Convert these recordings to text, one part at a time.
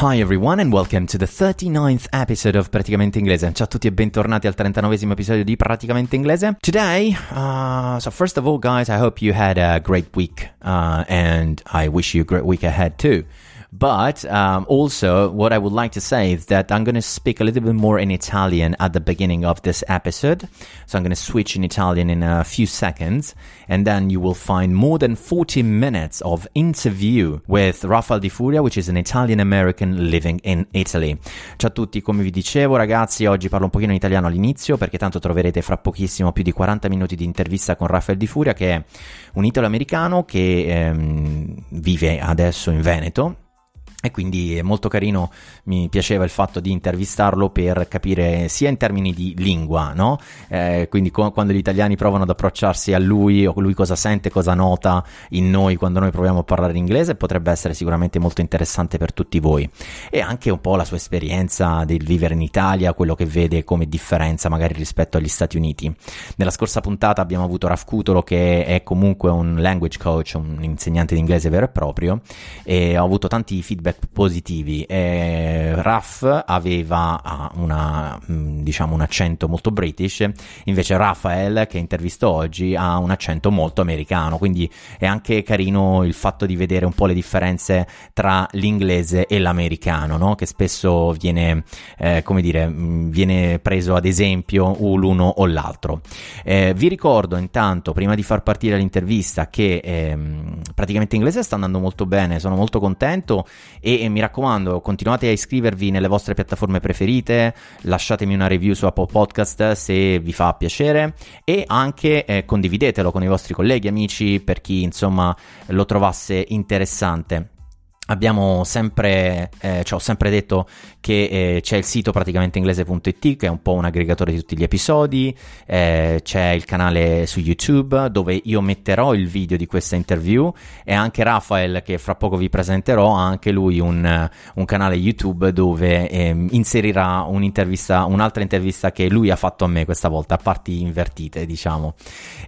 Hi everyone and welcome to the 39th episode of Praticamente Inglese. Ciao a tutti e bentornati al 39esimo episodio di Praticamente Inglese. Today, uh, so first of all guys, I hope you had a great week uh, and I wish you a great week ahead too. But um, also, what I would like to say is that I'm going to speak a little bit more in Italian at the beginning of this episode. So I'm going to switch in Italian in a few seconds, and then you will find more than 40 minutes of interview with Rafael Di Furia, which is an Italian American living in Italy. Ciao a tutti, come vi dicevo, ragazzi, oggi parlo un pochino in italiano all'inizio perché tanto troverete fra pochissimo più di 40 minuti di intervista con Rafael Di Furia, che è un italo-americano che ehm, vive adesso in Veneto e quindi è molto carino, mi piaceva il fatto di intervistarlo per capire sia in termini di lingua, no? Eh, quindi co- quando gli italiani provano ad approcciarsi a lui o lui cosa sente, cosa nota in noi quando noi proviamo a parlare in inglese, potrebbe essere sicuramente molto interessante per tutti voi. E anche un po' la sua esperienza del vivere in Italia, quello che vede come differenza magari rispetto agli Stati Uniti. Nella scorsa puntata abbiamo avuto Raf Cutolo che è comunque un language coach, un insegnante di inglese vero e proprio e ho avuto tanti feedback positivi. Eh, Raf aveva ah, una, mm, diciamo, un accento molto british, invece Rafael, che intervisto oggi, ha un accento molto americano, quindi è anche carino il fatto di vedere un po' le differenze tra l'inglese e l'americano, no? che spesso viene, eh, come dire, mm, viene preso ad esempio l'uno o l'altro. Eh, vi ricordo intanto, prima di far partire l'intervista, che ehm, praticamente inglese sta andando molto bene, sono molto contento e, e, mi raccomando continuate a iscrivervi nelle vostre piattaforme preferite, lasciatemi una review su Apple Podcast se vi fa piacere e anche eh, condividetelo con i vostri colleghi, amici, per chi insomma lo trovasse interessante. Abbiamo sempre, eh, ho sempre detto che eh, c'è il sito praticamente inglese.it che è un po' un aggregatore di tutti gli episodi, eh, c'è il canale su YouTube dove io metterò il video di questa interview e anche Rafael che fra poco vi presenterò ha anche lui un, un canale YouTube dove ehm, inserirà un'intervista, un'altra intervista che lui ha fatto a me questa volta a parti invertite diciamo.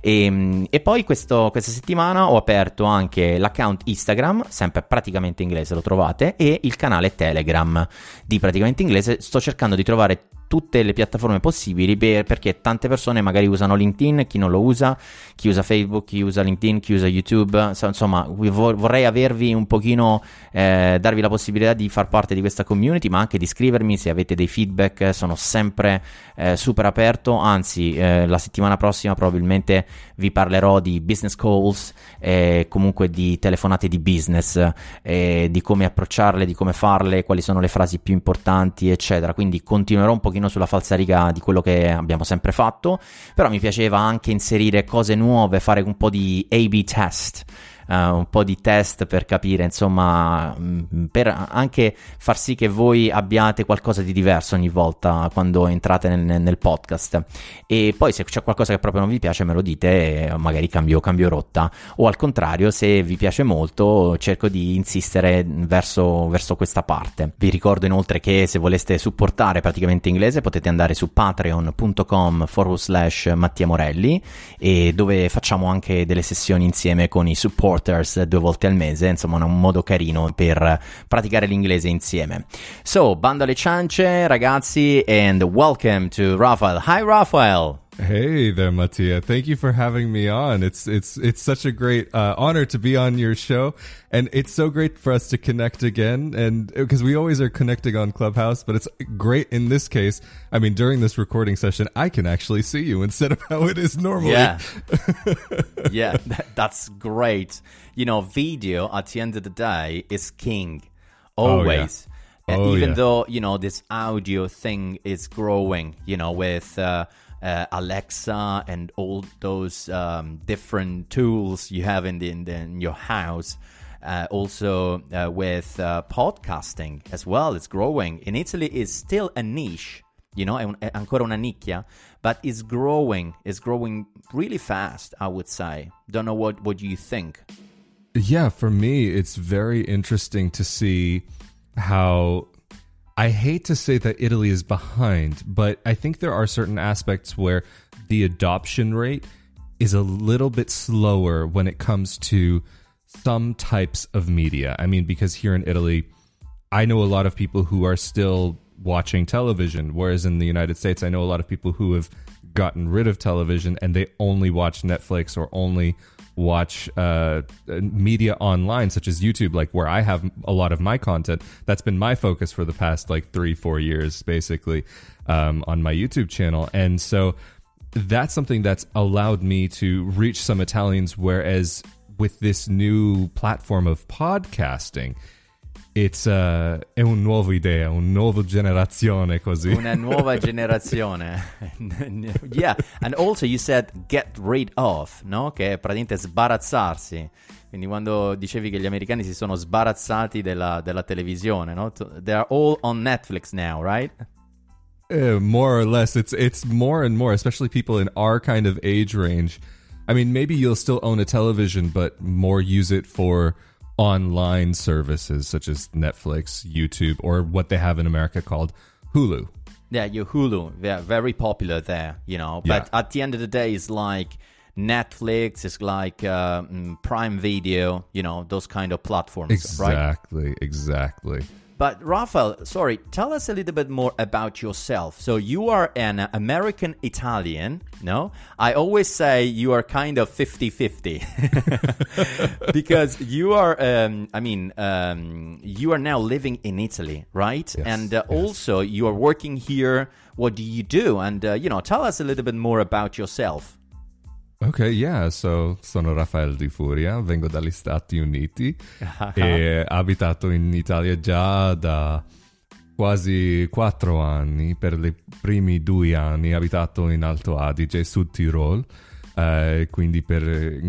E, ehm, e poi questo, questa settimana ho aperto anche l'account Instagram, sempre praticamente inglese lo trovate e il canale Telegram di praticamente inglese. Sto cercando di trovare tutte le piattaforme possibili per, perché tante persone magari usano LinkedIn, chi non lo usa, chi usa Facebook, chi usa LinkedIn, chi usa YouTube, insomma vorrei avervi un pochino, eh, darvi la possibilità di far parte di questa community, ma anche di scrivermi se avete dei feedback, sono sempre eh, super aperto, anzi eh, la settimana prossima probabilmente vi parlerò di business calls, comunque di telefonate di business, di come approcciarle, di come farle, quali sono le frasi più importanti, eccetera, quindi continuerò un pochino pochino sulla falsariga di quello che abbiamo sempre fatto, però mi piaceva anche inserire cose nuove, fare un po' di A-B test uh, un po' di test per capire, insomma, mm, per anche far sì che voi abbiate qualcosa di diverso ogni volta quando entrate nel, nel podcast. E poi se c'è qualcosa che proprio non vi piace me lo dite magari cambio, cambio rotta. O al contrario, se vi piace molto, cerco di insistere verso, verso questa parte. Vi ricordo inoltre che se voleste supportare praticamente inglese potete andare su patreon.com forward slash Mattia Morelli e dove facciamo anche delle sessioni insieme con i support supporters due volte al mese, insomma un modo carino per praticare l'inglese insieme. So, bando alle ciance ragazzi and welcome to Rafael. Hi Rafael! Hey there, Mattia. Thank you for having me on. It's it's it's such a great uh, honor to be on your show, and it's so great for us to connect again. And because we always are connecting on Clubhouse, but it's great in this case. I mean, during this recording session, I can actually see you instead of how it is normally. Yeah, yeah, that, that's great. You know, video at the end of the day is king, always. Oh, yeah. Oh, even yeah. though you know this audio thing is growing, you know, with uh, uh, Alexa and all those um, different tools you have in, the, in, the, in your house. Uh, also uh, with uh, podcasting as well, it's growing. In Italy, it's still a niche, you know, ancora una nicchia, but it's growing. It's growing really fast, I would say. Don't know what, what you think. Yeah, for me, it's very interesting to see how I hate to say that Italy is behind, but I think there are certain aspects where the adoption rate is a little bit slower when it comes to some types of media. I mean, because here in Italy, I know a lot of people who are still watching television, whereas in the United States, I know a lot of people who have gotten rid of television and they only watch Netflix or only watch uh, media online, such as YouTube, like where I have a lot of my content. That's been my focus for the past like three, four years, basically, um, on my YouTube channel. And so that's something that's allowed me to reach some Italians, whereas with this new platform of podcasting, it's uh, è un nuovo idea, una nuova generazione così. Una nuova generazione. yeah, and also you said get rid of, no? Che è praticamente sbarazzarsi. Quindi quando dicevi che gli americani si sono sbarazzati della, della televisione, no? They are all on Netflix now, right? Uh, more or less, it's it's more and more, especially people in our kind of age range. I mean, maybe you'll still own a television, but more use it for online services such as Netflix, YouTube, or what they have in America called Hulu. Yeah, your Hulu, they're very popular there, you know. But yeah. at the end of the day, it's like Netflix, it's like uh, mm, Prime Video, you know, those kind of platforms, exactly, right? Exactly, exactly. But Rafael, sorry, tell us a little bit more about yourself. So you are an American Italian, no? I always say you are kind of 50-50 because you are um, I mean, um, you are now living in Italy, right? Yes, and uh, yes. also you are working here. What do you do? And uh, you know, tell us a little bit more about yourself. Ok, yeah, so sono Rafael Di Furia, vengo dagli Stati Uniti e abitato in Italia già da quasi quattro anni. Per i primi due anni ho abitato in Alto Adige, Sud Tirol, eh, quindi per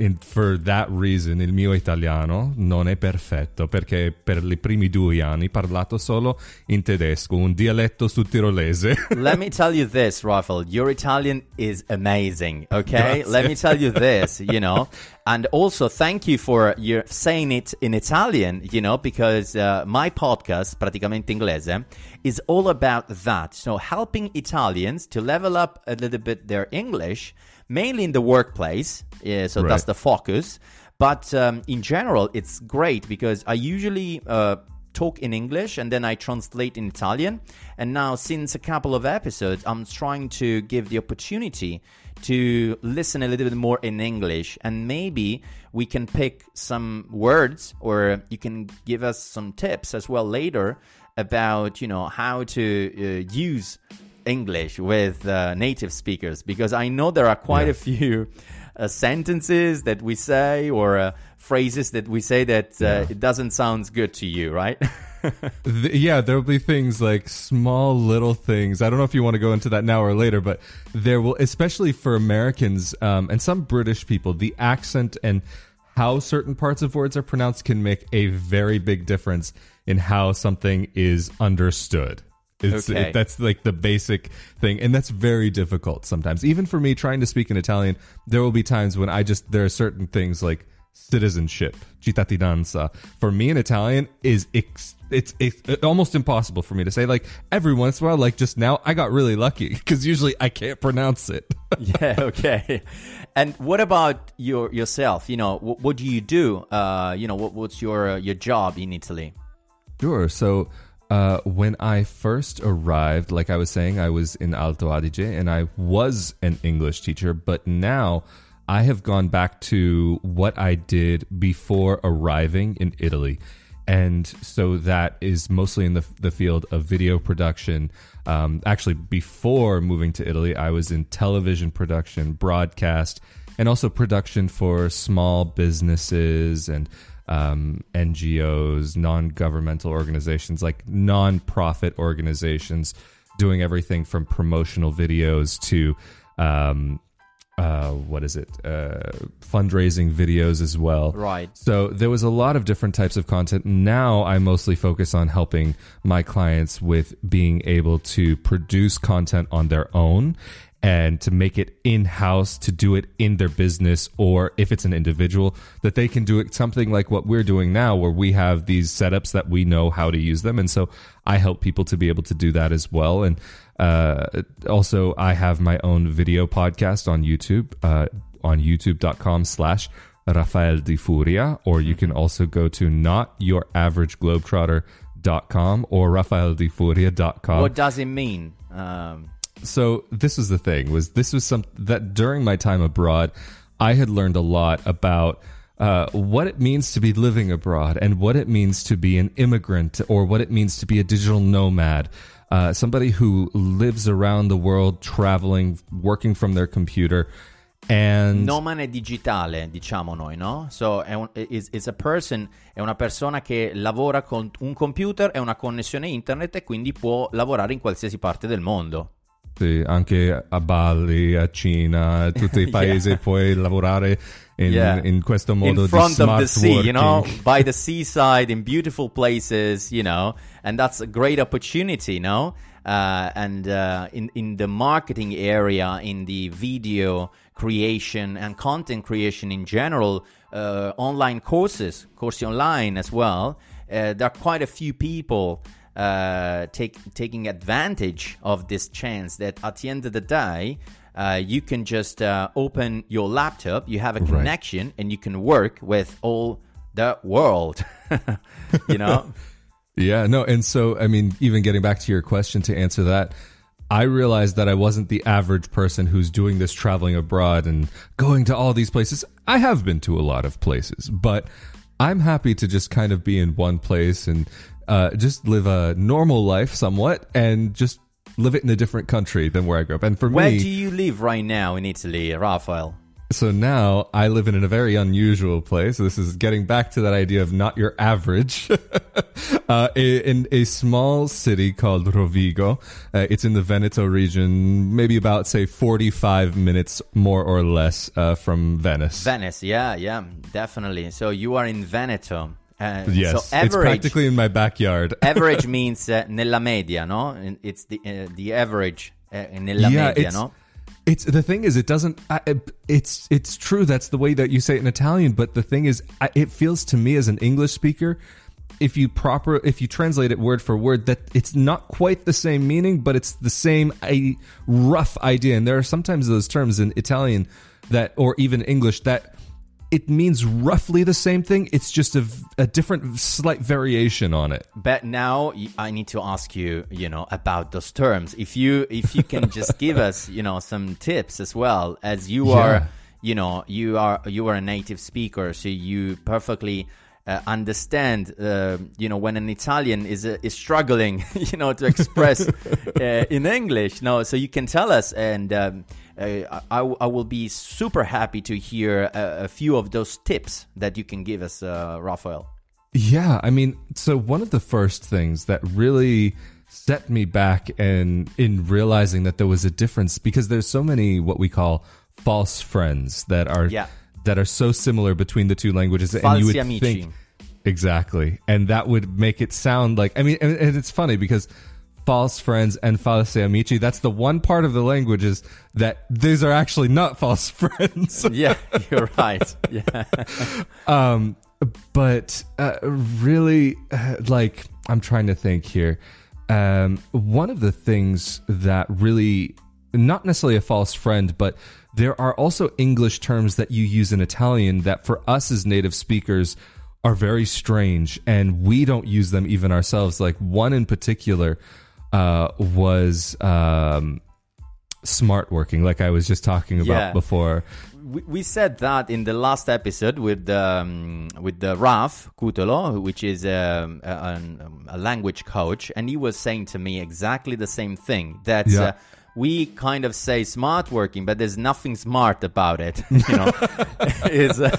And for that reason il mio italiano non è perfetto perché per i primi due anni ho parlato solo in tedesco, un dialetto sudtirolese. Let me tell you this, Rafael, your Italian is amazing, okay? Grazie. Let me tell you this, you know. And also thank you for your saying it in Italian, you know, because uh, my podcast, Praticamente Inglese, is all about that. So helping Italians to level up a little bit their English mainly in the workplace. Yeah, so right. that's the focus. But um, in general, it's great because I usually uh, talk in English and then I translate in Italian. And now, since a couple of episodes, I'm trying to give the opportunity to listen a little bit more in English. And maybe we can pick some words or you can give us some tips as well later about, you know, how to uh, use English with uh, native speakers because I know there are quite yeah. a few uh, sentences that we say or uh, phrases that we say that uh, yeah. it doesn't sound good to you, right? the, yeah, there'll be things like small little things. I don't know if you want to go into that now or later, but there will, especially for Americans um, and some British people, the accent and how certain parts of words are pronounced can make a very big difference in how something is understood. It's, okay. It, that's like the basic thing, and that's very difficult sometimes. Even for me, trying to speak in Italian, there will be times when I just there are certain things like citizenship, cittadinanza. For me in Italian, is it's, it's it's almost impossible for me to say. Like every once in a while, like just now, I got really lucky because usually I can't pronounce it. yeah. Okay. And what about your yourself? You know, what, what do you do? Uh, you know, what, what's your uh, your job in Italy? Sure. So uh, when I first arrived, like I was saying, I was in Alto Adige and I was an English teacher, but now I have gone back to what I did before arriving in Italy. And so that is mostly in the, the field of video production. Um, actually, before moving to Italy, I was in television production, broadcast, and also production for small businesses and um, NGOs, non governmental organizations, like non profit organizations doing everything from promotional videos to um, uh, what is it? Uh, fundraising videos as well. Right. So there was a lot of different types of content. Now I mostly focus on helping my clients with being able to produce content on their own and to make it in house, to do it in their business, or if it's an individual, that they can do it something like what we're doing now, where we have these setups that we know how to use them. And so I help people to be able to do that as well. And uh, also, I have my own video podcast on YouTube, uh, on youtube.com slash Rafael Di Furia, or you can also go to notyouraverageGlobetrotter.com or rafaeldifuria.com. What does it mean? Um, so this was the thing was this was some that during my time abroad i had learned a lot about uh, what it means to be living abroad and what it means to be an immigrant or what it means to be a digital nomad uh, somebody who lives around the world traveling working from their computer and nomade digitale diciamo noi no? So è un, is a person è una persona che lavora con un computer e una connessione internet e quindi può lavorare in qualsiasi parte del mondo sì, anche a Bali, a Cina, tutti i paesi yeah. puoi lavorare in, yeah. in questo modo in front di of the sea, working. you know, by the seaside in beautiful places, you know, and that's a great opportunity, you know. Uh, and uh, in in the marketing area, in the video creation and content creation in general, uh, online courses, course online as well. Uh, there are quite a few people uh, take, taking advantage of this chance that at the end of the day, uh, you can just uh, open your laptop, you have a connection, right. and you can work with all the world. you know? yeah, no. And so, I mean, even getting back to your question to answer that, I realized that I wasn't the average person who's doing this traveling abroad and going to all these places. I have been to a lot of places, but I'm happy to just kind of be in one place and uh, just live a normal life somewhat and just live it in a different country than where I grew up. And for where me, where do you live right now in Italy, Rafael? So now I live in a very unusual place. This is getting back to that idea of not your average. uh, in a small city called Rovigo. Uh, it's in the Veneto region, maybe about, say, 45 minutes more or less uh, from Venice. Venice, yeah, yeah, definitely. So you are in Veneto. Uh, yes, so average, it's practically in my backyard. average means uh, nella media, no? It's the uh, the average uh, nella yeah, media, no? It's the thing is, it doesn't. I, it's it's true. That's the way that you say it in Italian. But the thing is, I, it feels to me as an English speaker, if you proper if you translate it word for word, that it's not quite the same meaning, but it's the same a rough idea. And there are sometimes those terms in Italian that, or even English, that it means roughly the same thing. It's just a, a different, slight variation on it. But now I need to ask you, you know, about those terms. If you if you can just give us, you know, some tips as well, as you yeah. are, you know, you are you are a native speaker, so you perfectly. Uh, understand, uh, you know, when an Italian is uh, is struggling, you know, to express uh, in English. No, so you can tell us, and um, I, I will be super happy to hear a, a, few of those tips that you can give us, uh, Rafael. Yeah, I mean, so one of the first things that really set me back and in realizing that there was a difference because there's so many what we call false friends that are yeah. that are so similar between the two languages Falsi and you would amici. think exactly and that would make it sound like I mean and, and it's funny because false friends and falsi amici. That's the one part of the language is that these are actually not false friends. yeah, you're right. Yeah. um, but uh, really, uh, like, I'm trying to think here. Um, one of the things that really, not necessarily a false friend, but there are also English terms that you use in Italian that for us as native speakers are very strange and we don't use them even ourselves. Like one in particular uh, was um, smart working, like I was just talking about yeah. before. We, we said that in the last episode with um, with the Raf Cutolo, which is um, a, a, language coach, and he was saying to me exactly the same thing. That yeah. uh, we kind of say smart working, but there's nothing smart about it. You know, is uh,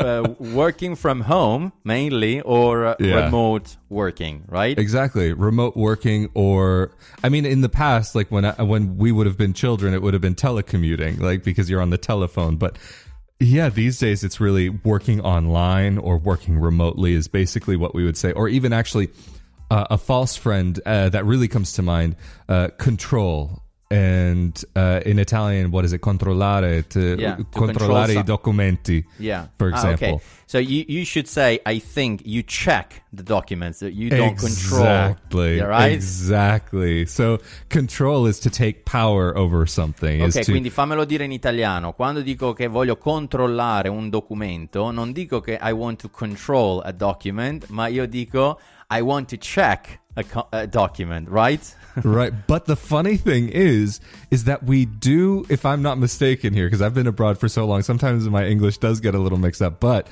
uh, working from home mainly or uh, Yeah. remote working, right? Exactly, remote working, or I mean, in the past, like when I, when we would have been children, it would have been telecommuting, like because you're on the telephone. But yeah, these days it's really working online or working remotely is basically what we would say, or even actually uh, a false friend uh, that really comes to mind: uh, control. And uh, in Italian, what is it? Controllare, to, Yeah, to controllare control i documenti. Yeah. for Ah, example. okay. So you, you should say, I think you check the documents that you don't control. Exactly. Right? Exactly. So control is to take power over something. Ok, to, quindi fammelo dire in italiano. Quando dico che voglio controllare un documento, non dico che I want to control a document, ma io dico I want to check a, co- a document, right? right. But the funny thing is, is that we do, if I'm not mistaken here, because I've been abroad for so long, sometimes my English does get a little mixed up. But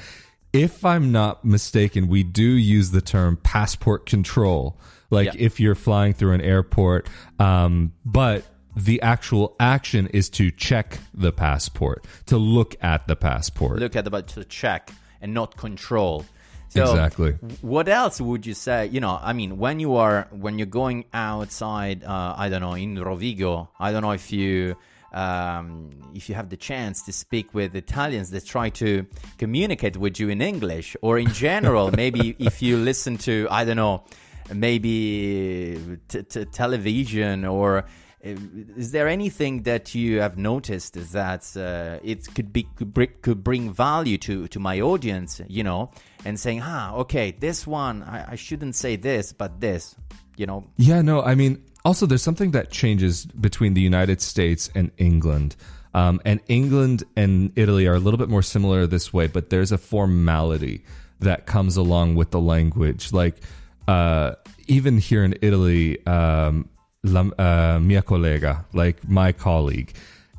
if I'm not mistaken, we do use the term passport control. Like Yeah. if you're flying through an airport, um, but the actual action is to check the passport, to look at the passport. Look at the to check and not control. So, Exactly. What else would you say? You know, I mean, when you are when you're going outside, uh, I don't know, in Rovigo, I don't know if you um, if you have the chance to speak with Italians that try to communicate with you in English, or in general, maybe if you listen to, I don't know, maybe t- t- television or. Is there anything that you have noticed that uh, it could be could bring value to to my audience, you know, and saying, ah, okay, this one I, I shouldn't say this, but this, you know, Yeah, no, I mean, also there's something that changes between the United States and England. Um, and England and Italy are a little bit more similar this way, but there's a formality that comes along with the language. Like, uh, even here in Italy, um, la, uh, mia like my colleague.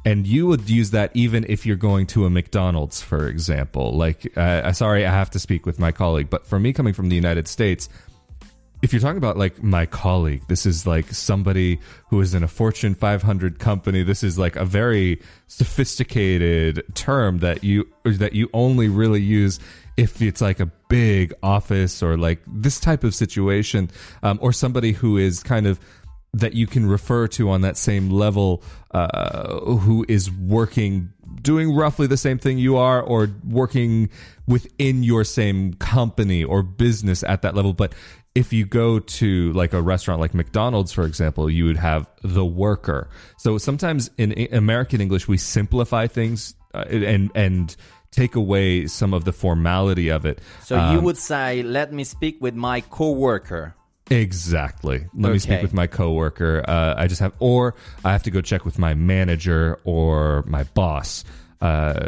And you would use that even if you're going to a McDonald's, for example. Like, uh, sorry, I have to speak with my colleague. But for me, coming from the United States, if you're talking about like my colleague, this is like somebody who is in a Fortune 500 company. This is like a very sophisticated term that you that you only really use if it's like a big office or like this type of situation, um, or somebody who is kind of that you can refer to on that same level, uh, who is working doing roughly the same thing you are or working within your same company or business at that level. But if you go to like a restaurant like McDonald's for example you would have the worker. So sometimes in American English we simplify things uh, and and take away some of the formality of it. So you Um, would say, let me speak with my coworker. Exactly. Let me speak with my coworker. Uh, I just have, or I have to go check with my manager or my boss. Uh,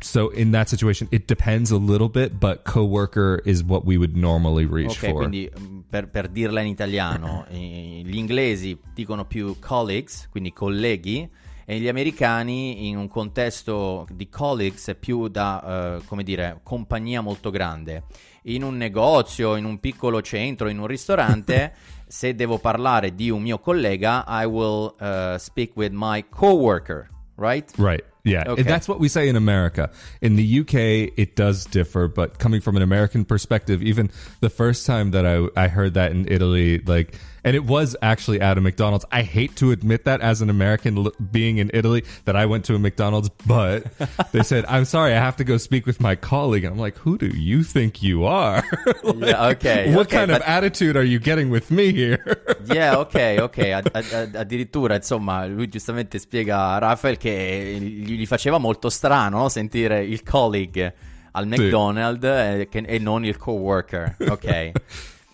so in that situation, it depends a little bit, but coworker is what we would normally reach Ok, for. quindi mm, per, per dirla in italiano, eh, gli inglesi dicono più colleagues, quindi colleghi, e gli americani in un contesto di colleagues è più da, eh, come dire, compagnia molto grande. In un negozio, in un piccolo centro, in un ristorante, se devo parlare di un mio collega, I will eh, speak with my coworker, right? Right. Yeah. Okay. That's what we say in America. In the UK, it does differ, but coming from an American perspective, even the first time that I, I heard that in Italy, like, and it was actually at a McDonald's. I hate to admit that as an American l- being in Italy that I went to a McDonald's, but they said, I'm sorry, I have to go speak with my colleague. And I'm like, who do you think you are? Like, Yeah, okay, What okay, kind of attitude are you getting with me here? Yeah, ok, ok. Ad- ad- ad- addirittura, insomma, lui giustamente spiega a Rafael che gli, faceva molto strano no? sentire il colleague al McDonald's eh, che- e non il coworker. Ok.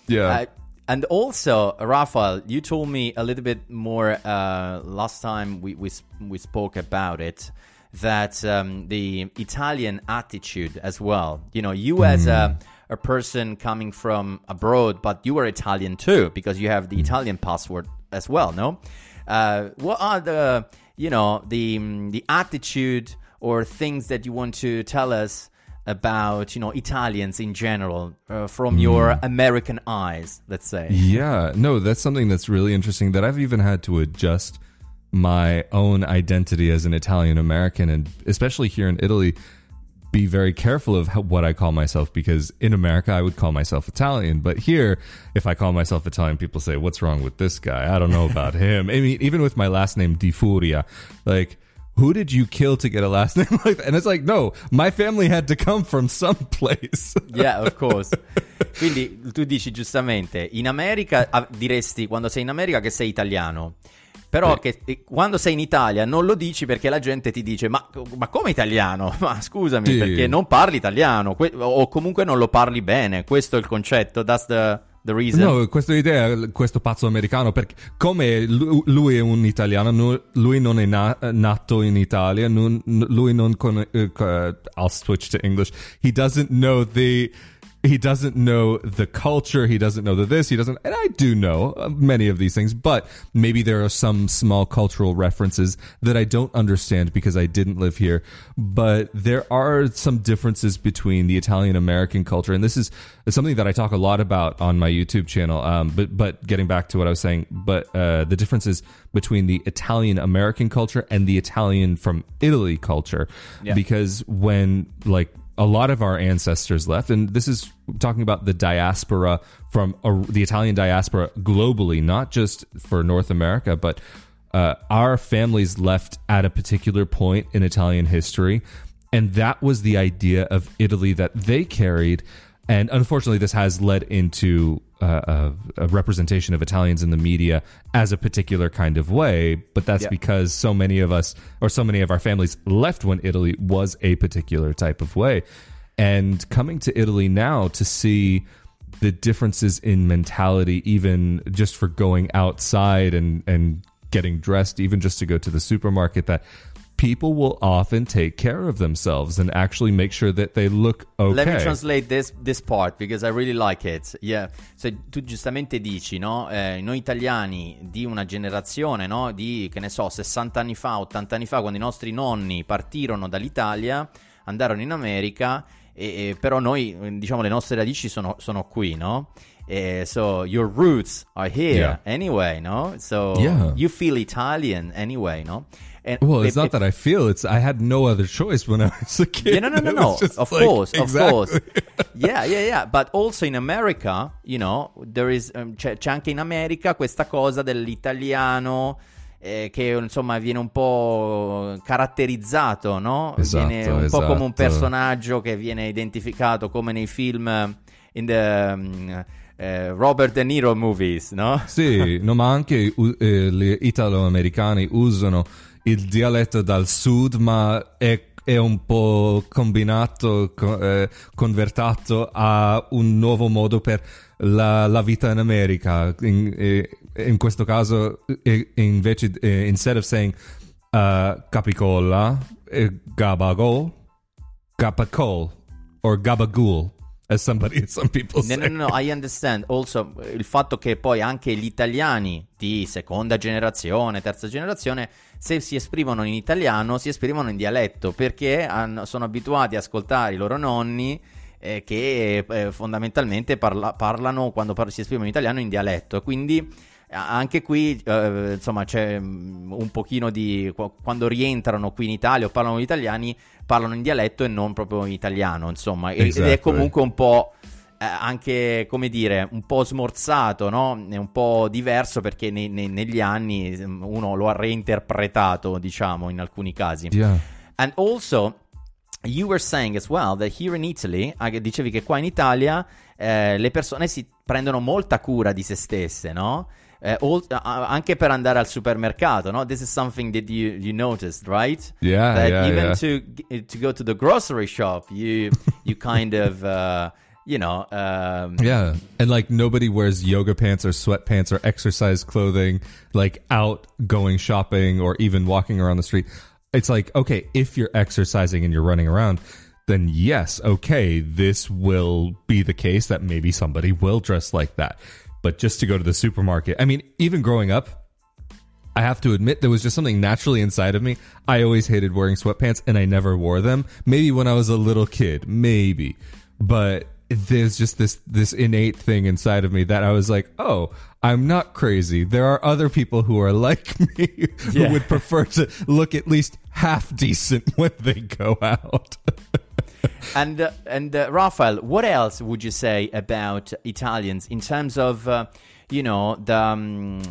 yeah. Uh, and also, Rafael, you told me a little bit more uh, last time we, we, we spoke about it. That um, the Italian attitude as well. You know, you as a, a person coming from abroad, but you are Italian too, because you have the Italian passport as well, no? Uh, what are the, you know, the, mm, the attitude or things that you want to tell us about you know Italians in general uh, from your American eyes, let's say. Yeah, no, that's something that's really interesting that I've even had to adjust my own identity as an Italian American and especially here in Italy be very careful of how, what I call myself because in America I would call myself Italian, but here if I call myself Italian, people say, "What's wrong with this guy? I don't know about him." I mean, even with my last name Di Furia, like who did you kill to get a last name like that? And it's like, no, my family had to come from someplace. yeah, of course. Quindi tu dici giustamente, in America ah, diresti quando sei in America che sei italiano. Però che, quando sei in Italia non lo dici perché la gente ti dice ma, ma come italiano? Ma scusami sì. perché non parli italiano que- o comunque non lo parli bene. Questo è il concetto. That's the, the reason. No, questa idea, questo pazzo americano, perché come lui è un italiano, lui non è na- nato in Italia, non, lui non con... Uh, I'll switch to English. He doesn't know the he doesn't know the culture. He doesn't know the this. He doesn't, and I do know uh, many of these things, but maybe there are some small cultural references that I don't understand because I didn't live here. But there are some differences between the Italian American culture, and this is something that I talk a lot about on my YouTube channel. Um, but but getting back to what I was saying, but uh, the differences between the Italian American culture and the Italian from Italy culture, yeah. because when like a lot of our ancestors left, and this is talking about the diaspora from uh, the Italian diaspora globally, not just for North America, but uh, our families left at a particular point in Italian history. And that was the idea of Italy that they carried. And unfortunately, this has led into uh, a, a, representation of Italians in the media as a particular kind of way, but that's yeah. because so many of us or so many of our families left when Italy was a particular type of way. And coming to Italy now to see the differences in mentality, even just for going outside and, and getting dressed, even just to go to the supermarket, that people will often take care of themselves and actually make sure that they look okay. Let me translate this, this part because I really like it. Yeah. So, tu giustamente dici, no? Eh, noi italiani di una generazione, no? Di, che ne so, 60 anni fa, 80 anni fa, quando i nostri nonni partirono dall'Italia, andarono in America, e, e, però noi, diciamo, le nostre radici sono, sono qui, no? Uh, so your roots are here yeah. anyway, no? So yeah. you feel Italian anyway, no? And well, it's not that I feel it's. I had no other choice when I was a kid. Yeah, no, no, no, no. Of like, course, exactly. of course. yeah, yeah, yeah. But also in America, you know, there is um, c'è, c'è, anche in America questa cosa dell'italiano eh, che insomma viene un po' caratterizzato, no? Esatto, viene un esatto. po' come un personaggio che viene identificato come nei film in the um, eh, Robert De Niro movies, no? Sì, no, ma anche eh, gli italo-americani usano il dialetto dal sud, ma è, è un po' combinato, eh, convertato a un nuovo modo per la, la vita in America. In, eh, in questo caso, eh, invece, eh, instead of saying uh, capicola, gabagol, gabacol, or gabagool as somebody some people say. No, no, no, I understand. Also, il fatto che poi anche gli italiani di seconda generazione, terza generazione, se si esprimono in italiano, si esprimono in dialetto perché hanno, sono abituati ad ascoltare i loro nonni eh, che eh, fondamentalmente parla, parlano quando par- si esprimono in italiano in dialetto. Quindi anche qui eh, insomma c'è mm, un pochino di quando rientrano qui in Italia o parlano gli italiani parlano in dialetto e non proprio in italiano insomma exactly. ed è comunque un po' eh, anche come dire un po' smorzato no? è un po' diverso perché nei, nei, negli anni mm, uno lo ha reinterpretato diciamo in alcuni casi yeah. and also you were saying as well that here in Italy dicevi che qua in Italia eh, le persone si prendono molta cura di se stesse no? Eh, all, uh, anche per andare al supermercato, no? This is something that you, you noticed, right? Yeah, that yeah, even yeah. to to go to the grocery shop, you you kind of uh, you know um, yeah and like nobody wears yoga pants or sweatpants or exercise clothing like out going shopping or even walking around the street it's like okay if you're exercising and you're running around then yes okay this will be the case that maybe somebody will dress like that but just to go to the supermarket. I mean, even growing up, I have to admit there was just something naturally inside of me. I always hated wearing sweatpants and I never wore them. Maybe when I was a little kid, maybe. But there's just this this innate thing inside of me that I was like, oh, I'm not crazy. There are other people who are like me who Yeah. would prefer to look at least half decent when they go out. And uh, and uh, Rafael, what else would you say about Italians in terms of uh, you know the um,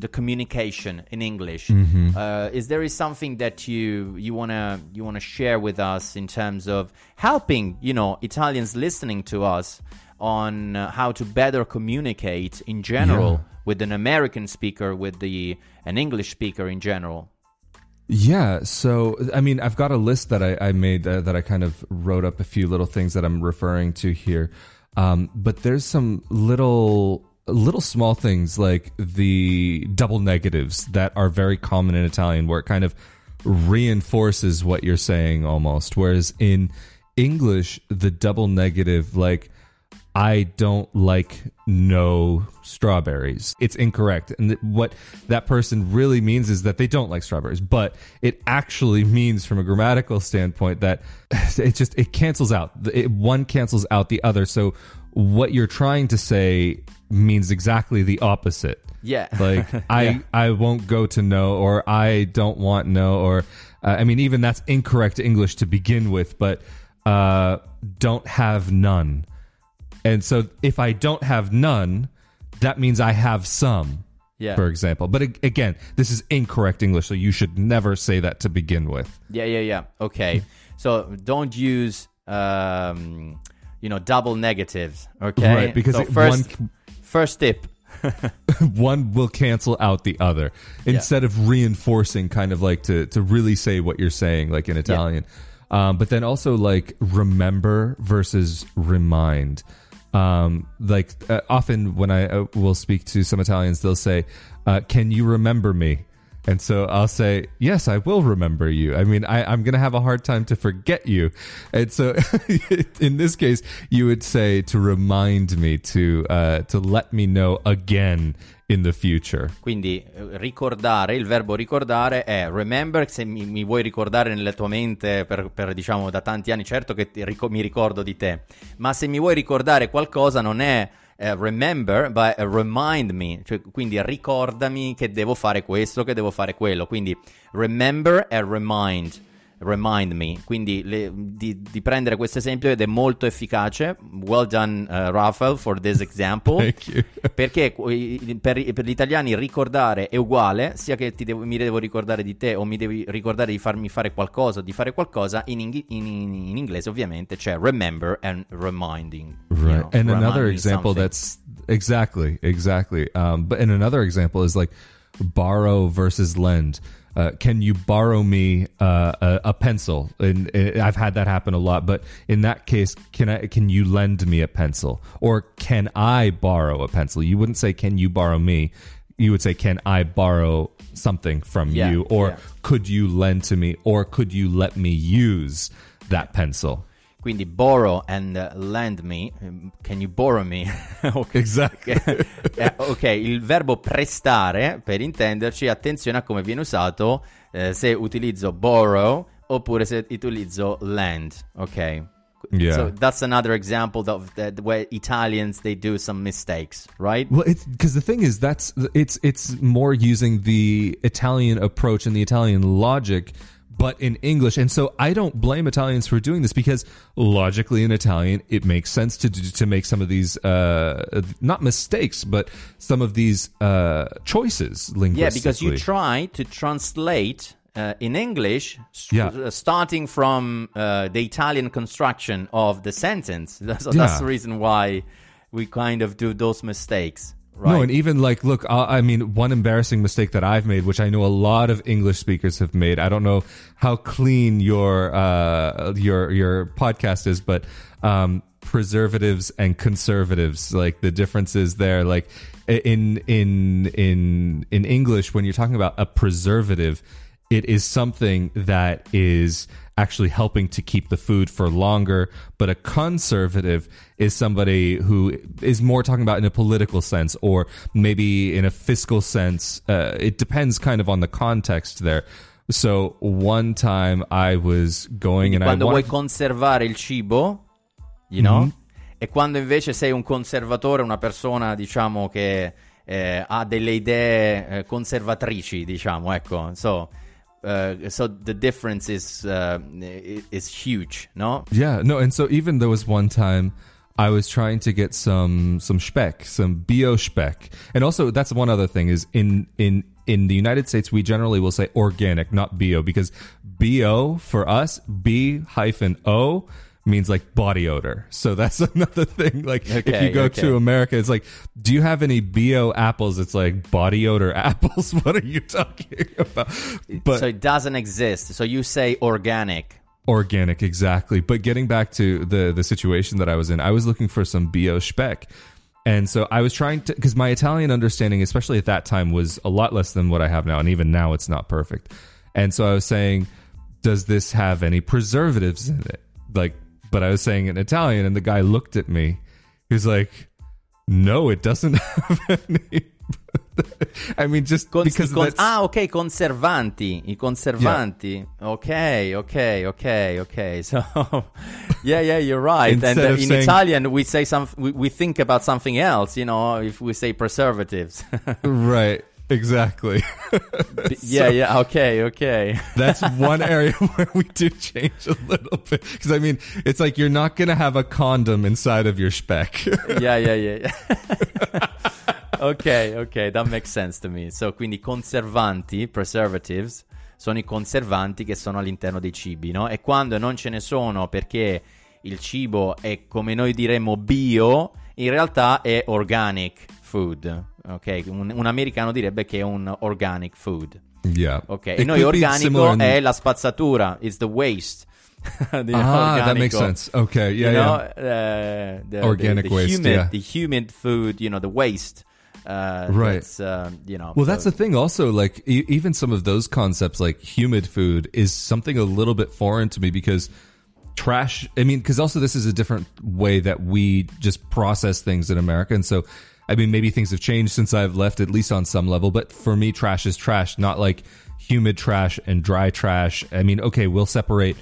the communication in English? Uh, is there is something that you you wanna you wanna share with us in terms of helping you know Italians listening to us on uh, how to better communicate in general Yeah. with an American speaker, with the an English speaker in general? Yeah, so I mean, I've got a list that I, I made uh, that I kind of wrote up a few little things that I'm referring to here, um, but there's some little little small things like the double negatives that are very common in Italian, where it kind of reinforces what you're saying almost. Whereas in English, the double negative, like I don't like no strawberries. It's incorrect. And th- what that person really means is that they don't like strawberries, but it actually means from a grammatical standpoint that it just it cancels out. It, one cancels out the other. So what you're trying to say means exactly the opposite. Yeah. Like I I won't go to no or I don't want no or uh, I mean even that's incorrect English to begin with, but uh don't have none. And so if I don't have none, that means I have some. Yeah. For example. But again, this is incorrect English, so you should never say that to begin with. Yeah, yeah, yeah. Okay. so don't use um, you know, double negatives, okay? Right, because so first one- first tip. one will cancel out the other instead of reinforcing kind of like to to really say what you're saying like in Italian. Um, but then also like remember versus remind. Um, like uh, often when I uh, will speak to some Italians, they'll say, uh, "Can you remember me?" And so I'll say, yes, I will remember you. I mean, I, I'm going to have a hard time to forget you. And so in this case, you would say to remind me, to, uh, to let me know again in the future. Quindi eh, ricordare, il verbo ricordare è remember, se mi, mi vuoi ricordare nella tua mente per, per, diciamo da tanti anni, certo che ti mi ricordo di te, ma se mi vuoi ricordare qualcosa non è eh, remember, ma è remind me, cioè, quindi ricordami che devo fare questo, che devo fare quello, quindi remember e remind. Remind me, quindi le- di, di prendere questo esempio ed è molto efficace. Well done, uh, Raphael, for this example. Thank you. Perché qu- per, per gli italiani ricordare è uguale, sia che ti devo- mi devo ricordare di te o mi devi ricordare di farmi fare qualcosa, di fare qualcosa, in, inghi- in- in- in inglese ovviamente c'è remember and reminding. you Right. know, and another example something. that's exactly, exactly. Um, but and another example is like borrow versus lend. Uh, can you borrow me uh, a, a pencil? And uh, I've had that happen a lot. But in that case, can I? Can you lend me a pencil, or can I borrow a pencil? You wouldn't say, "Can you borrow me?" You would say, "Can I borrow something from Yeah, you?" Or yeah. could you lend to me? Or could you let me use that pencil? Quindi borrow and uh, lend me. Um, Can you borrow me? ok. Exactly. Eh, ok, il verbo prestare, per intenderci, attenzione a come viene usato eh, se utilizzo borrow oppure se utilizzo lend, ok? Yeah. So that's another example of that where Italians they do some mistakes, right? Well, it's because the thing is that's it's it's more using the Italian approach and the Italian logic, but in English. And so I don't blame Italians for doing this because logically in Italian it makes sense to to make some of these uh, not mistakes, but some of these uh, choices linguistically. Yeah, because you try to translate uh, in English, Yeah. uh, starting from uh, the Italian construction of the sentence. That's Yeah. the reason why we kind of do those mistakes, right? No, and even like, look, uh, I mean, one embarrassing mistake that I've made, which I know a lot of English speakers have made. I don't know how clean your uh, your your podcast is, but um, preservatives and conservatives, like the differences there, like in in in in English, when you're talking about a preservative, it is something that is actually helping to keep the food for longer. But a conservative is somebody who is more talking about in a political sense or maybe in a fiscal sense. Uh, it depends kind of on the context there. So one time I was going and I Quando vuoi conservare il cibo, you know, E quando invece sei un conservatore, una persona, diciamo, che eh, ha delle idee eh, conservatrici, diciamo, ecco, so... Uh, so the difference is uh, is huge, no? Yeah, no, and so even there was one time I was trying to get some some speck, some bio speck, and also that's one other thing is in in in the United States we generally will say organic, not bio, because bio for us B hyphen O means like body odor. So that's another thing. Like okay, if you go okay. to America, it's like, do you have any bio apples? It's like body odor apples. what are you talking about? But so it doesn't exist. So you say organic. Organic, exactly. But getting back to the the situation that I was in, I was looking for some bio speck. And so I was trying to, because my Italian understanding, especially at that time, was a lot less than what I have now. And even now, it's not perfect. And so I was saying, does this have any preservatives in it? Like but I was saying in Italian, and the guy looked at me. He's like, "No, it doesn't have any." I mean, just Con- because ah, ok, conservanti, i conservanti. Yeah. Okay, okay, okay, okay. So, yeah, yeah, you're right. and uh, in saying, Italian, we say some, we, we think about something else. You know, if we say preservatives. right. Exactly. yeah, so yeah. Okay, okay. that's one area where we do change a little bit. Because, I mean, it's like you're not going to have a condom inside of your yeah, yeah, yeah. yeah. ok, ok, that makes sense to me. So, quindi conservanti, preservatives, sono i conservanti che sono all'interno dei cibi, no? E quando non ce ne sono perché il cibo è, come noi diremmo, bio, in realtà è organic food ok? Un, un, americano direbbe che è un organic food. Yeah. Ok, e noi organico è la spazzatura, it's the waste. the ah, organico. that makes sense. Okay, yeah, you know, yeah. Uh, the, Organic the, the waste, humid, yeah. The humid food, you know, the waste. Uh, right. Uh, you know. Well, that's the thing. Also, like e- even some of those concepts, like humid food, is something a little bit foreign to me because trash. I mean, because also this is a different way that we just process things in America, and so I mean, maybe things have changed since I've left, at least on some level. But for me, trash is trash, not like humid trash and dry trash. I mean, okay, we'll separate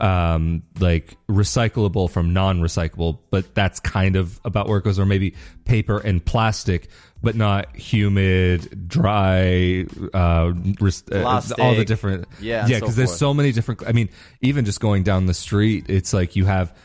um, like recyclable from non-recyclable, but that's kind of about where it goes. Or maybe paper and plastic, but not humid, dry, uh, Plastic, uh, all the different. Yeah, yeah, because so there's so many different. I mean, even just going down the street, it's like you have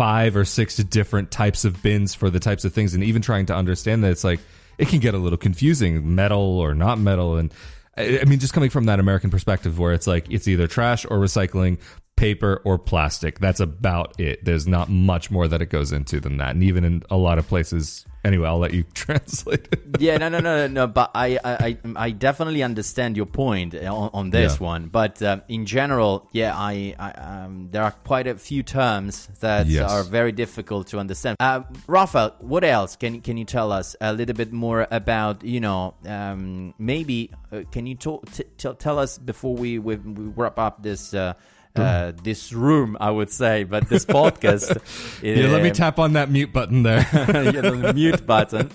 five or six different types of bins for the types of things and even trying to understand that it's like it can get a little confusing metal or not metal and I mean, just coming from that American perspective where it's like it's either trash or recycling, paper or plastic. That's about it. There's not much more that it goes into than that. And even in a lot of places Anyway, I'll let you translate. It. yeah, no, no, no, no. But I, I, I definitely understand your point on, on this yeah. one. But uh, in general, yeah, I, I um, there are quite a few terms that yes. are very difficult to understand. Uh, Rafael, what else can can you tell us a little bit more about? You know, um, maybe uh, can you talk, t- t- tell us before we, we, we wrap up this uh, uh, this room, I would say, but this podcast. yeah, let me tap on that mute button there. yeah, the mute button.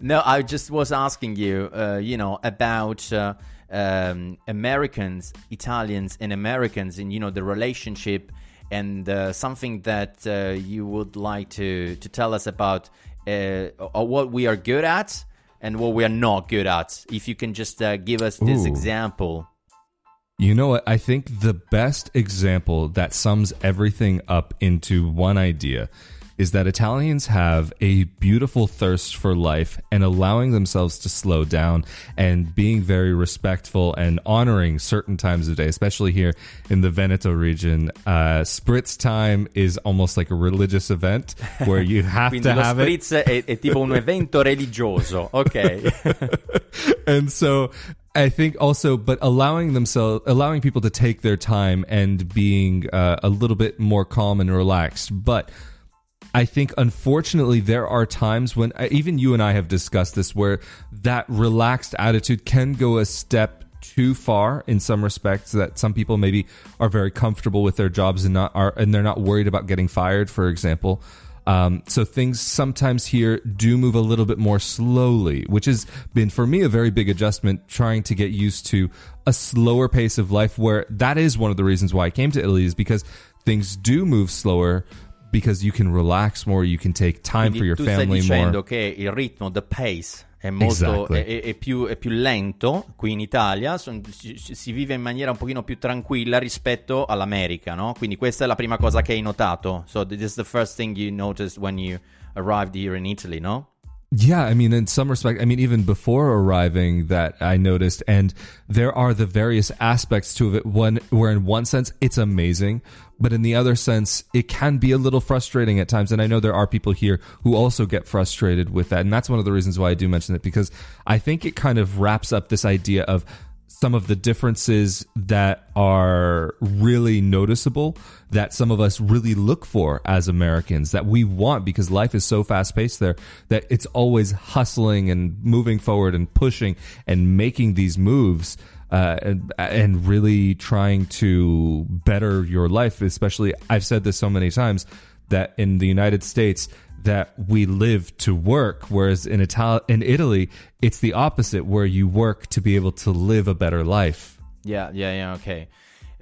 No, I just was asking you, uh, you know, about uh, um, Americans, Italians, and Americans, and you know the relationship, and uh, something that uh, you would like to to tell us about uh, what we are good at and what we are not good at. If you can just give us this Ooh. example. You know what? I think the best example that sums everything up into one idea is that Italians have a beautiful thirst for life and allowing themselves to slow down and being very respectful and honoring certain times of day, especially here in the Veneto region. Uh, spritz time is almost like a religious event where you have to have it. Spritz è, è tipo un evento religioso, ok? and so I think also, but allowing themselves, allowing people to take their time and being uh, a little bit more calm and relaxed. But I think, unfortunately, there are times when uh, even you and I have discussed this, where that relaxed attitude can go a step too far in some respects. That some people maybe are very comfortable with their jobs and not are, and they're not worried about getting fired, for example. Um, so things sometimes here do move a little bit more slowly, which has been for me a very big adjustment trying to get used to a slower pace of life where that is one of the reasons why I came to Italy is because things do move slower, because you can relax more, you can take time Quindi for your tu family stai dicendo more. che il ritmo, the pace, è, molto, Exactly. è, è più, è più lento qui in Italia, son- si, si vive in maniera un pochino più tranquilla rispetto all'America, no? Quindi questa è la prima cosa che hai notato. So this is the first thing you noticed when you arrived here in Italy, no? Yeah, I mean, in some respect, I mean, even before arriving, that I noticed, and there are the various aspects to it. One where, in one sense, it's amazing, but in the other sense, it can be a little frustrating at times. And I know there are people here who also get frustrated with that, and that's one of the reasons why I do mention it because I think it kind of wraps up this idea of some of the differences that are really noticeable that some of us really look for as Americans that we want because life is so fast paced there that it's always hustling and moving forward and pushing and making these moves uh, and, and really trying to better your life especially I've said this so many times that in the United States that we live to work, whereas in Ital- in Italy, it's the opposite, where you work to be able to live a better life. Yeah, yeah, yeah, ok.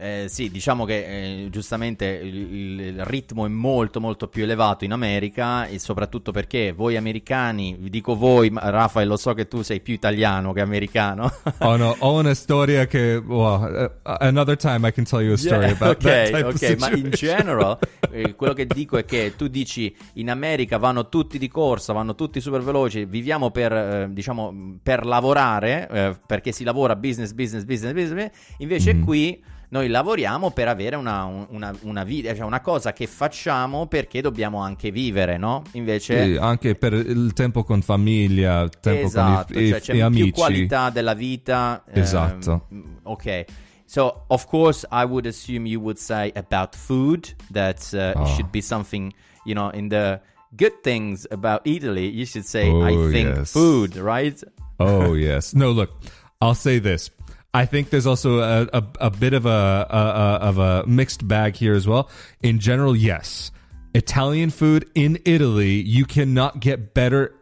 Eh, sì, diciamo che eh, giustamente il, il- ritmo è molto molto più elevato in America e soprattutto perché voi americani, vi dico voi, Rafael, lo so che tu sei più italiano che americano. oh no, ho una storia che, well, uh, another time I can tell you a story Yeah, about that ok, ma in general eh, quello che dico è che tu dici in America vanno tutti di corsa, vanno tutti super veloci, viviamo per, eh, diciamo, per lavorare, eh, perché si lavora business, business, business, business, invece Mm-hmm. qui noi lavoriamo per avere una, un- una, una vita, cioè una cosa che facciamo perché dobbiamo anche vivere, no? Invece... Sì, anche per il tempo con famiglia, tempo esatto, con i, cioè i- c'è i più amici. qualità della vita. ehm, Esatto. ok. So, of course, I would assume you would say about food that uh, Oh. should be something, you know, in the good things about Italy, you should say, Oh, I think yes. food, right? Oh yes. No, look, I'll say this. I think there's also a, a, a bit of a, a, of a mixed bag here as well. In general, yes, Italian food in Italy you cannot get better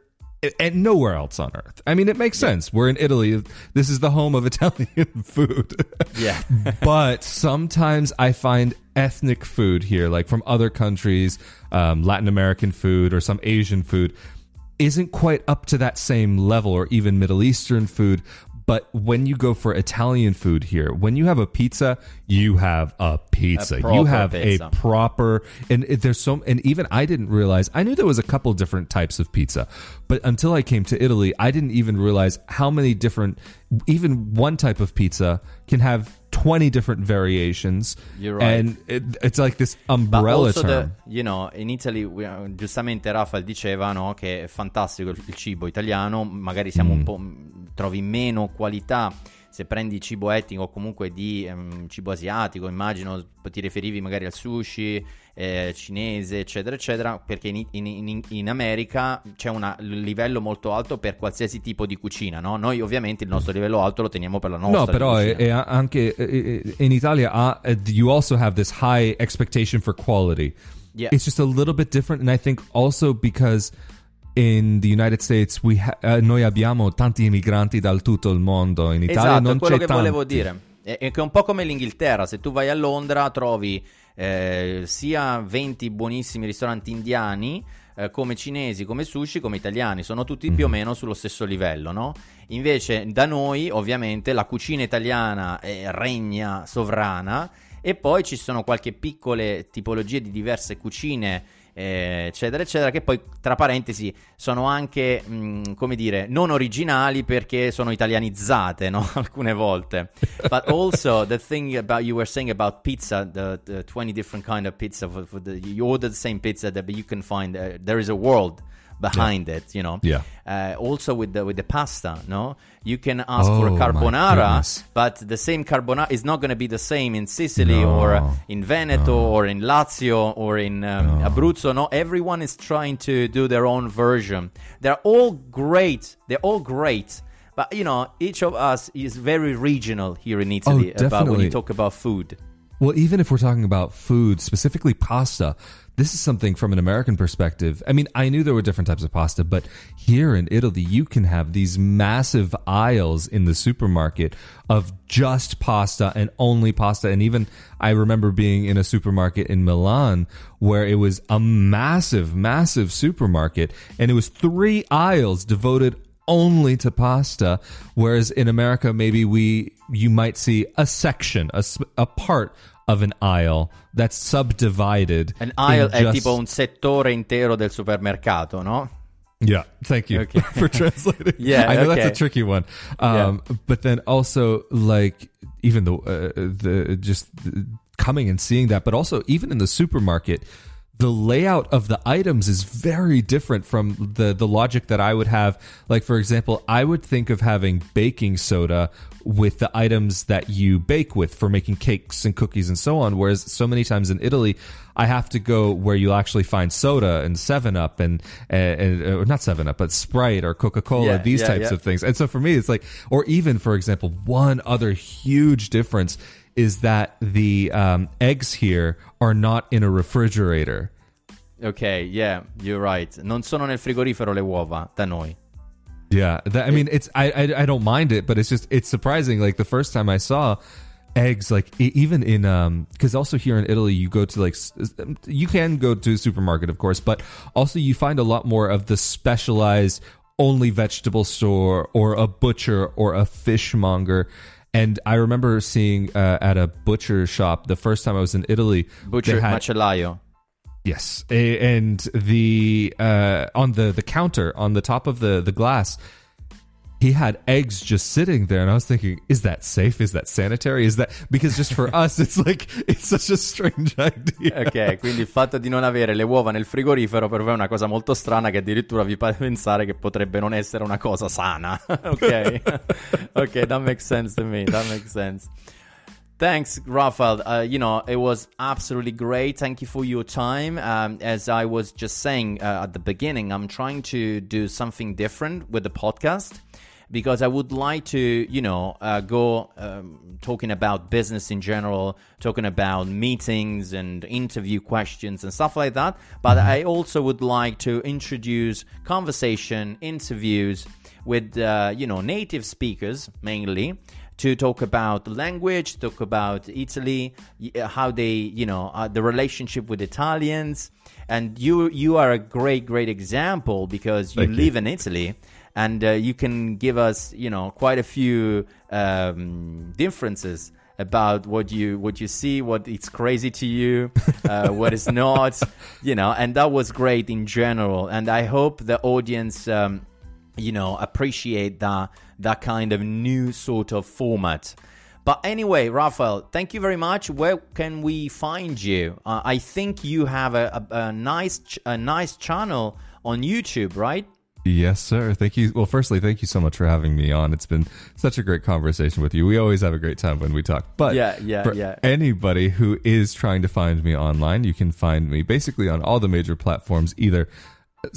and nowhere else on earth. I mean, it makes sense. We're in Italy. This is the home of Italian food. Yeah. but sometimes I find ethnic food here, like from other countries, um, Latin American food or some Asian food, isn't quite up to that same level, or even Middle Eastern food. But when you go for Italian food here, when you have a pizza, you have a pizza. A you have pizza. a proper, and there's so, and even I didn't realize. I knew there was a couple different types of pizza, but until I came to Italy, I didn't even realize how many different. Even one type of pizza can have twenty different variations. You're right. and it, it's like this umbrella also, the, term. you know, in Italy, we- uh, giustamente Rafael diceva no, che è fantastico il, il cibo italiano, magari siamo Mm. un po', trovi meno qualità se prendi cibo etnico o comunque di ehm, cibo asiatico, immagino ti riferivi magari al sushi eh, cinese, eccetera, eccetera, perché in, in- in- in America c'è un livello molto alto per qualsiasi tipo di cucina, no? Noi ovviamente il nostro livello alto lo teniamo per la nostra No, però è, è anche in Italia ah, eh, you also have this high expectation for quality. Yeah. It's just a little bit different, and I think also because in the United States ha- eh, noi abbiamo tanti immigranti dal tutto il mondo. In Italia esatto, non quello c'è che volevo dire. È, un po' come l'Inghilterra, se tu vai a Londra trovi eh, sia 20 buonissimi ristoranti indiani eh, come cinesi, come sushi, come italiani, sono tutti più o meno sullo stesso livello, no? Invece da noi ovviamente la cucina italiana regna sovrana e poi ci sono qualche piccole tipologie di diverse cucine eh, eccetera eccetera che poi tra parentesi sono anche mh, come dire non originali perché sono italianizzate no? alcune volte but also the thing about you were saying about pizza the, the 20 different kind of pizza for, for the, you order the same pizza that you can find uh, there is a world behind it you know Yeah. uh, also with the with the pasta no you can ask for Oh, a carbonara but the same carbonara is not going to be the same in Sicily No, or in Veneto or in Lazio or in um, Abruzzo. No, everyone is trying to do their own version. They're all great. They're all great. But you know, each of us is very regional here in Italy about when you talk about food. Well, even if we're talking about food, specifically pasta, this is something from an American perspective. I mean, I knew there were different types of pasta, but here in Italy, you can have these massive aisles in the supermarket of just pasta and only pasta. And even I remember being in a supermarket in Milan where it was a massive, massive supermarket and it was three aisles devoted only to pasta whereas in america maybe we you might see a section a, a part of an aisle that's subdivided. An aisle è tipo un settore intero del supermercato, no? Yeah, thank you okay. for translating. yeah, I know okay. that's a tricky one. Um, yeah. But then also, like, even the uh, the just coming and seeing that, but also even in the supermarket, the layout of the items is very different from the the logic that I would have. Like for example, I would think of having baking soda with the items that you bake with for making cakes and cookies and so on. Whereas so many times in Italy, I have to go where you'll actually find soda and Seven Up and, and, and uh, not Seven Up, but Sprite or Coca Cola, yeah, these yeah, types yeah. of things. And so for me, it's like, or even for example, one other huge difference is that the um, eggs here are not in a refrigerator. Ok, yeah, you're right. Non sono nel frigorifero le uova da noi. Yeah, that, I mean, it's I, I I don't mind it, but it's just it's surprising. Like the first time I saw eggs, like even in um, because also here in Italy, you go to like you can go to a supermarket, of course, but also you find a lot more of the specialized only vegetable store or a butcher or a fishmonger. And I remember seeing uh, at a butcher shop the first time I was in Italy. Butcher had, macellaio. Yes, and the uh, on the the counter on the top of the the glass, he had eggs just sitting there, and I was thinking, is that safe? Is that sanitary? Is that because just for us, it's like it's such a strange idea. Ok, quindi il fatto di non avere le uova nel frigorifero per voi è una cosa molto strana che addirittura vi fa pensare che potrebbe non essere una cosa sana. ok, ok, that makes sense to me. That makes sense. Thanks, Rafael. Uh, you know, it was absolutely great. Thank you for your time. Um, as I was just saying uh, at the beginning, I'm trying to do something different with the podcast because I would like to, you know, uh, go um, talking about business in general, talking about meetings and interview questions and stuff like that. But mm-hmm. I also would like to introduce conversation, interviews with, uh, you know, native speakers mainly to talk about the language, talk about Italy, uh, how they, you know, uh, the relationship with Italians. And you, you are a great, great example because you Thank live you. in Italy, and uh, you can give us, you know, quite a few um, differences about what you what you see, what it's crazy to you, uh, what is not, you know. And that was great in general. And I hope the audience. Um, you know, appreciate that that kind of new sort of format. But anyway, Rafael, thank you very much. Where can we find you? Uh, I think you have a, a, a nice ch- a nice channel on YouTube, right? Yes, sir. Thank you. Well, firstly, thank you so much for having me on. It's been such a great conversation with you. We always have a great time when we talk. But yeah, yeah, for yeah. anybody who is trying to find me online, you can find me basically on all the major platforms, either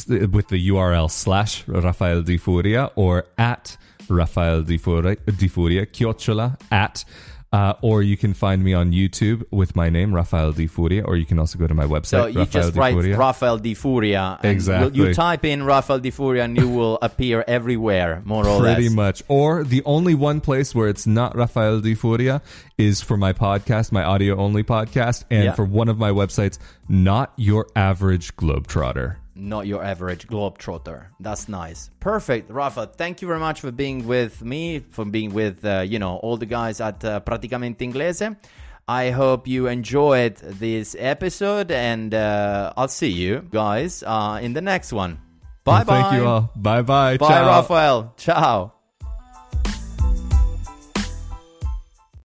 with the URL slash Rafael Di Furia or at Rafael Di Furia, Di Furia chiocciola at uh, or you can find me on YouTube with my name, Rafael Di Furia, or you can also go to my website. So you Rafael just write Furia. Rafael Di Furia. exactly. You, you, type in Rafael Di Furia and you will appear everywhere, more or Pretty less. Pretty much. Or the only one place where it's not Rafael Di Furia is for my podcast, my audio only podcast, and yeah. for one of my websites, Not Your Average Globetrotter not your average globetrotter. That's nice. Perfect, Rafa. Thank you very much for being with me, for being with uh, you know all the guys at uh, Praticamente Inglese. I hope you enjoyed this episode, and uh, I'll see you guys uh, in the next one. Bye bye. Thank you all. Bye bye. Bye, Ciao. Rafael. Ciao.